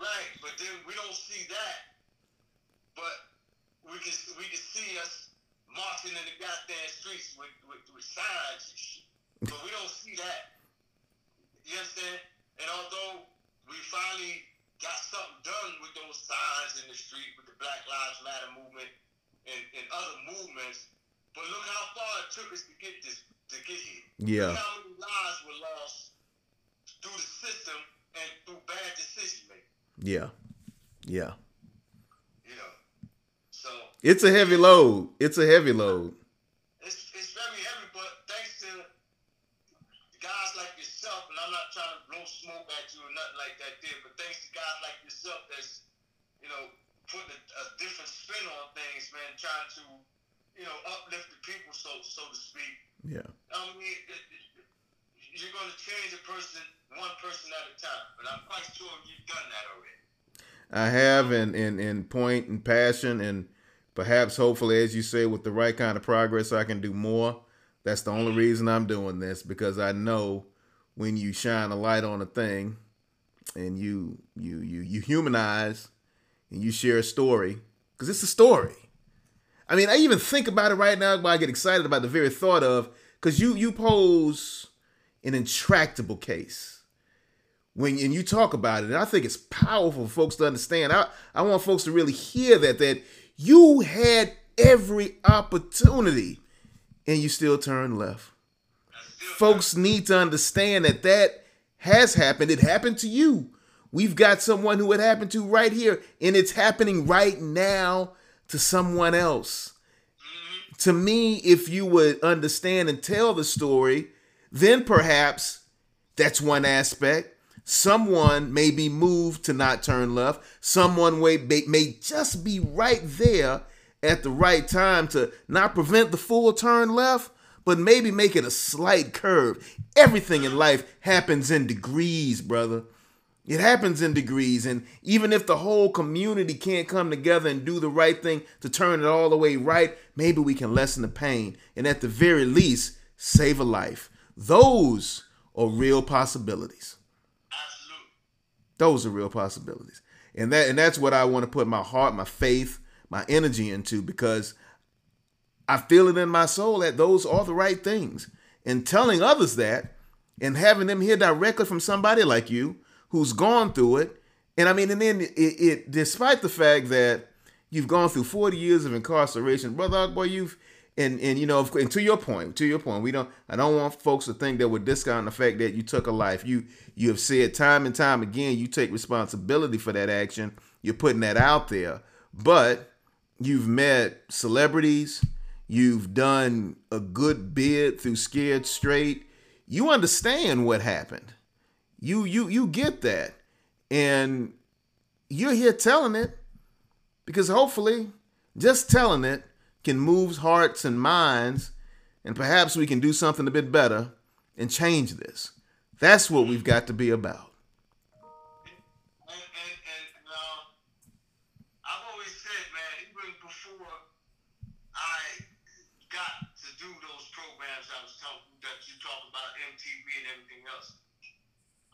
Right, but then we don't see that. But we can we can see us marching in the goddamn streets with, with, with signs and shit. But we don't see that. You understand? And although we finally got something done with those signs in the street with the Black Lives Matter movement and, and other movements, but look how far it took us to get this to get here.
Yeah.
Look how many lives were lost through the system and through bad decision making.
Yeah. Yeah.
You know. So
It's a heavy load. It's a heavy load.
it's it's very heavy, but thanks to guys like yourself, and I'm not trying to blow smoke at you or nothing like that there, but thanks to guys like yourself that's, you know, putting a, a different spin on things, man, trying to, you know, uplift the people, so so to speak.
Yeah.
I mean, it, it, you're going to change a person one person at a time, but I'm quite sure you've done that already.
I have in, in, in point and passion and perhaps hopefully as you say with the right kind of progress I can do more. That's the only reason I'm doing this because I know when you shine a light on a thing and you you you you humanize and you share a story because it's a story. I mean, I even think about it right now, but I get excited about the very thought of because you you pose an intractable case when and you talk about it, and I think it's powerful for folks to understand. I, I want folks to really hear that that you had every opportunity and you still turned left. Folks need to understand that that has happened. It happened to you. We've got someone who it happened to right here, and it's happening right now to someone else. To me, if you would understand and tell the story, then perhaps that's one aspect. Someone may be moved to not turn left. Someone may, may just be right there at the right time to not prevent the full turn left, but maybe make it a slight curve. Everything in life happens in degrees, brother. It happens in degrees. And even if the whole community can't come together and do the right thing to turn it all the way right, maybe we can lessen the pain and at the very least save a life. Those are real possibilities. Those are real possibilities. And that and that's what I want to put my heart, my faith, my energy into because I feel it in my soul that those are the right things. And telling others that and having them hear directly from somebody like you who's gone through it. And I mean, and then it, it despite the fact that you've gone through 40 years of incarceration, brother boy, you've and and you know, and to your point, to your point, we don't. I don't want folks to think that we're discounting the fact that you took a life. You you have said time and time again, you take responsibility for that action. You're putting that out there, but you've met celebrities. You've done a good bid through Scared Straight. You understand what happened. You you you get that, and you're here telling it because hopefully, just telling it can move hearts and minds, and perhaps we can do something a bit better and change this. That's what we've got to be about.
And and and uh I've always said, man, even before I got to do those programs I was talking that you talked about MTV and everything else.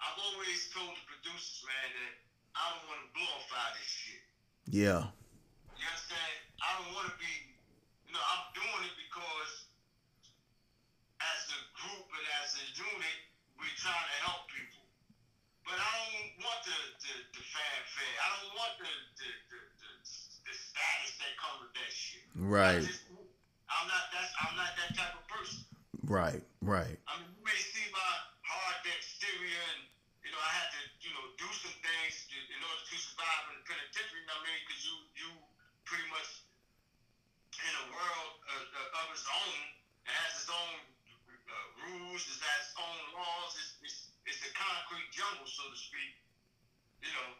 I've always told the producers, man, that I don't want to glorify this shit.
Yeah.
You understand? I don't want to be, you know, I'm doing it because as a group and as a unit, we're trying to help people. But I don't want the, the, the fanfare. I don't want the, the, the, the, the status that comes with that shit.
Right.
Just, I'm not that's I'm not that type of person.
Right, right.
I mean, you may see my hard exterior and you know, I had to, you know, do some things in order to survive in the penitentiary. You know what I mean? Because you, you pretty much in a world uh, of its own, it has its own uh, rules, it has its own laws. It's, it's, it's a concrete jungle, so to speak. You know,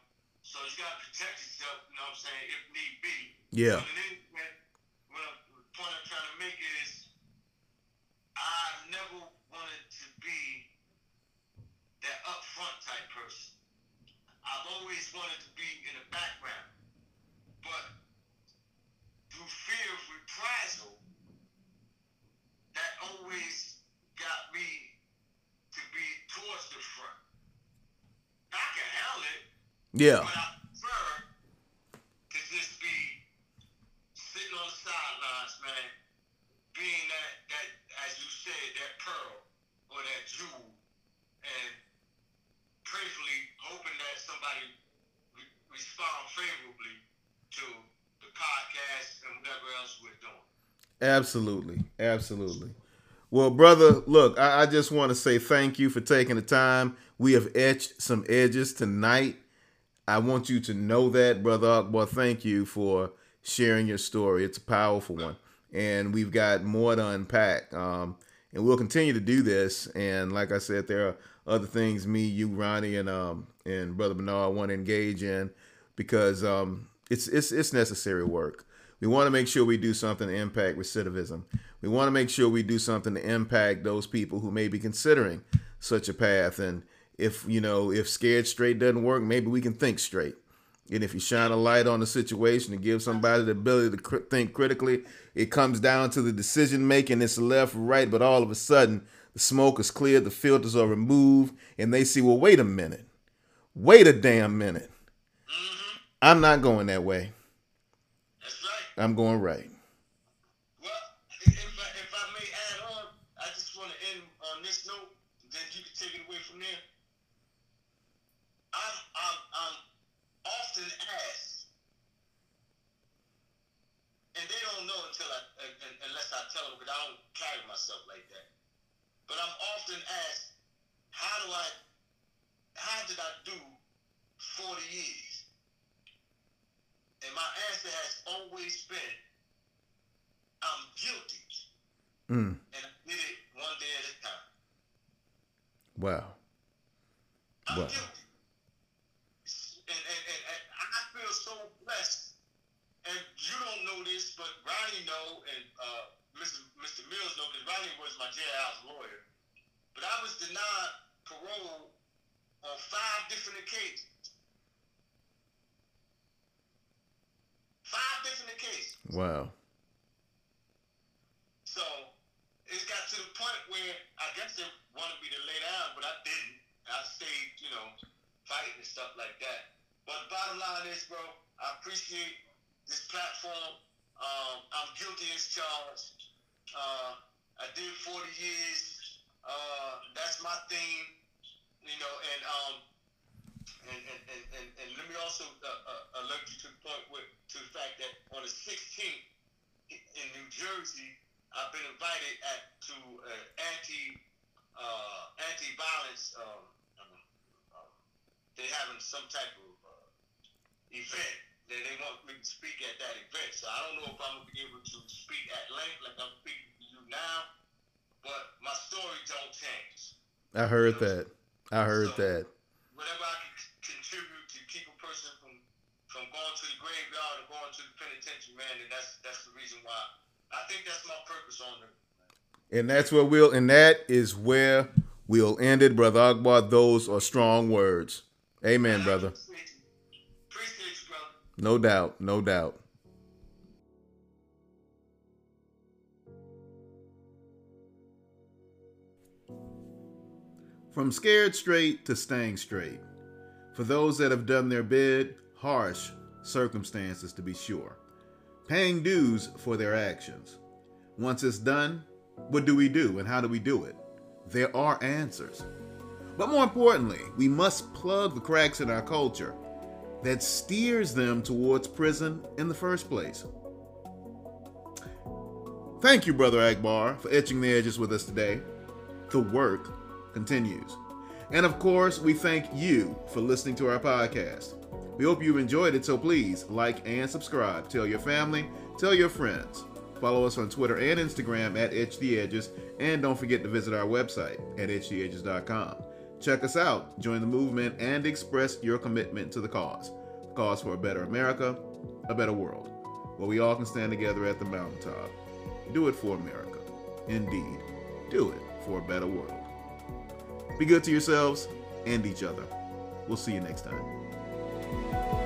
so you got to protect yourself. You know what I'm saying? If need be.
Yeah.
But then, when, when I, the point I'm trying to make is, I never wanted to be that upfront type person. I've always wanted to be in the background. But through fear of reprisal, that always got me to be towards the front. I can handle it.
Yeah.
But I prefer to just be sitting on the sidelines, man, being that, that as you said, that pearl or that jewel, and prayerfully hoping that somebody re- respond favorably to the podcast and whatever else we're doing.
Absolutely. Absolutely. Well, brother, look, I, I just want to say thank you for taking the time. We have etched some edges tonight. I want you to know that, brother Akbar. Thank you for sharing your story. It's a powerful one. And we've got more to unpack. Um, and we'll continue to do this. And like I said, there are other things me, you, Ronnie, and um and Brother Bernard want to engage in because um it's it's it's necessary work. We want to make sure we do something to impact recidivism. We want to make sure we do something to impact those people who may be considering such a path. And if you know if scared straight doesn't work, maybe we can think straight. And if you shine a light on the situation and give somebody the ability to cr- think critically, it comes down to the decision making. It's left, right, but all of a sudden the smoke is cleared, the filters are removed, and they see, well, wait a minute. Wait a damn minute. I'm not going that way.
That's right.
I'm going right.
Well, if I, if I may add on, I just want to end on this note, then you can take it away from there. I'm, I'm, I'm often asked, and they don't know until I, unless I tell them, because I don't carry myself like that. But I'm often asked, how do I, how did I do 40 years? And my answer has always been, I'm guilty.
Mm.
And I did it one day at a time.
Wow.
I'm
wow.
guilty. And, and, and, and I feel so blessed. And you don't know this, but Ronnie know, and uh, Mr. Mr. Mills know, because Ronnie was my jailhouse lawyer. But I was denied parole on five different occasions. Five different occasions.
Wow.
So it got to the point where I guess they wanted me to lay down, but I didn't. I stayed, you know, fighting and stuff like that. But the bottom line is, bro, I appreciate this platform. Um, I'm guilty as charged. Uh, I did 40 years. Uh, that's my thing, you know, and um, and, and, and, and, and let me also uh, uh, alert you to the point with to the fact that on the 16th in New Jersey, I've been invited at to uh, anti uh, anti violence. Um, um, um, they're having some type of uh, event that they want me to speak at that event. So I don't know if I'm gonna be able to speak at length like I'm speaking to you now, but my story don't change.
I heard that. I heard
So,
that.
Whatever I can contribute to keep a person from from going to the graveyard or going to the penitentiary, man, and that's that's the reason why. I think that's my purpose on it.
And that's where we'll and that is where we'll end it, brother Akbar. Those are strong words. Amen, brother.
Appreciate you, Appreciate you brother.
No doubt, no doubt. From scared straight to staying straight. For those that have done their bid, harsh circumstances to be sure. Paying dues for their actions. Once it's done, what do we do and how do we do it? There are answers. But more importantly, we must plug the cracks in our culture that steers them towards prison in the first place. Thank you, Brother Akbar, for etching the edges with us today. The work continues. And of course, we thank you for listening to our podcast. We hope you've enjoyed it, so please like and subscribe. Tell your family, tell your friends. Follow us on Twitter and Instagram at Etch the Edges, and don't forget to visit our website at etchtheedges.com. Check us out, join the movement, and express your commitment to the cause. The cause for a better America, a better world, where we all can stand together at the mountaintop. Do it for America. Indeed, do it for a better world. Be good to yourselves and each other. We'll see you next time. Thank you.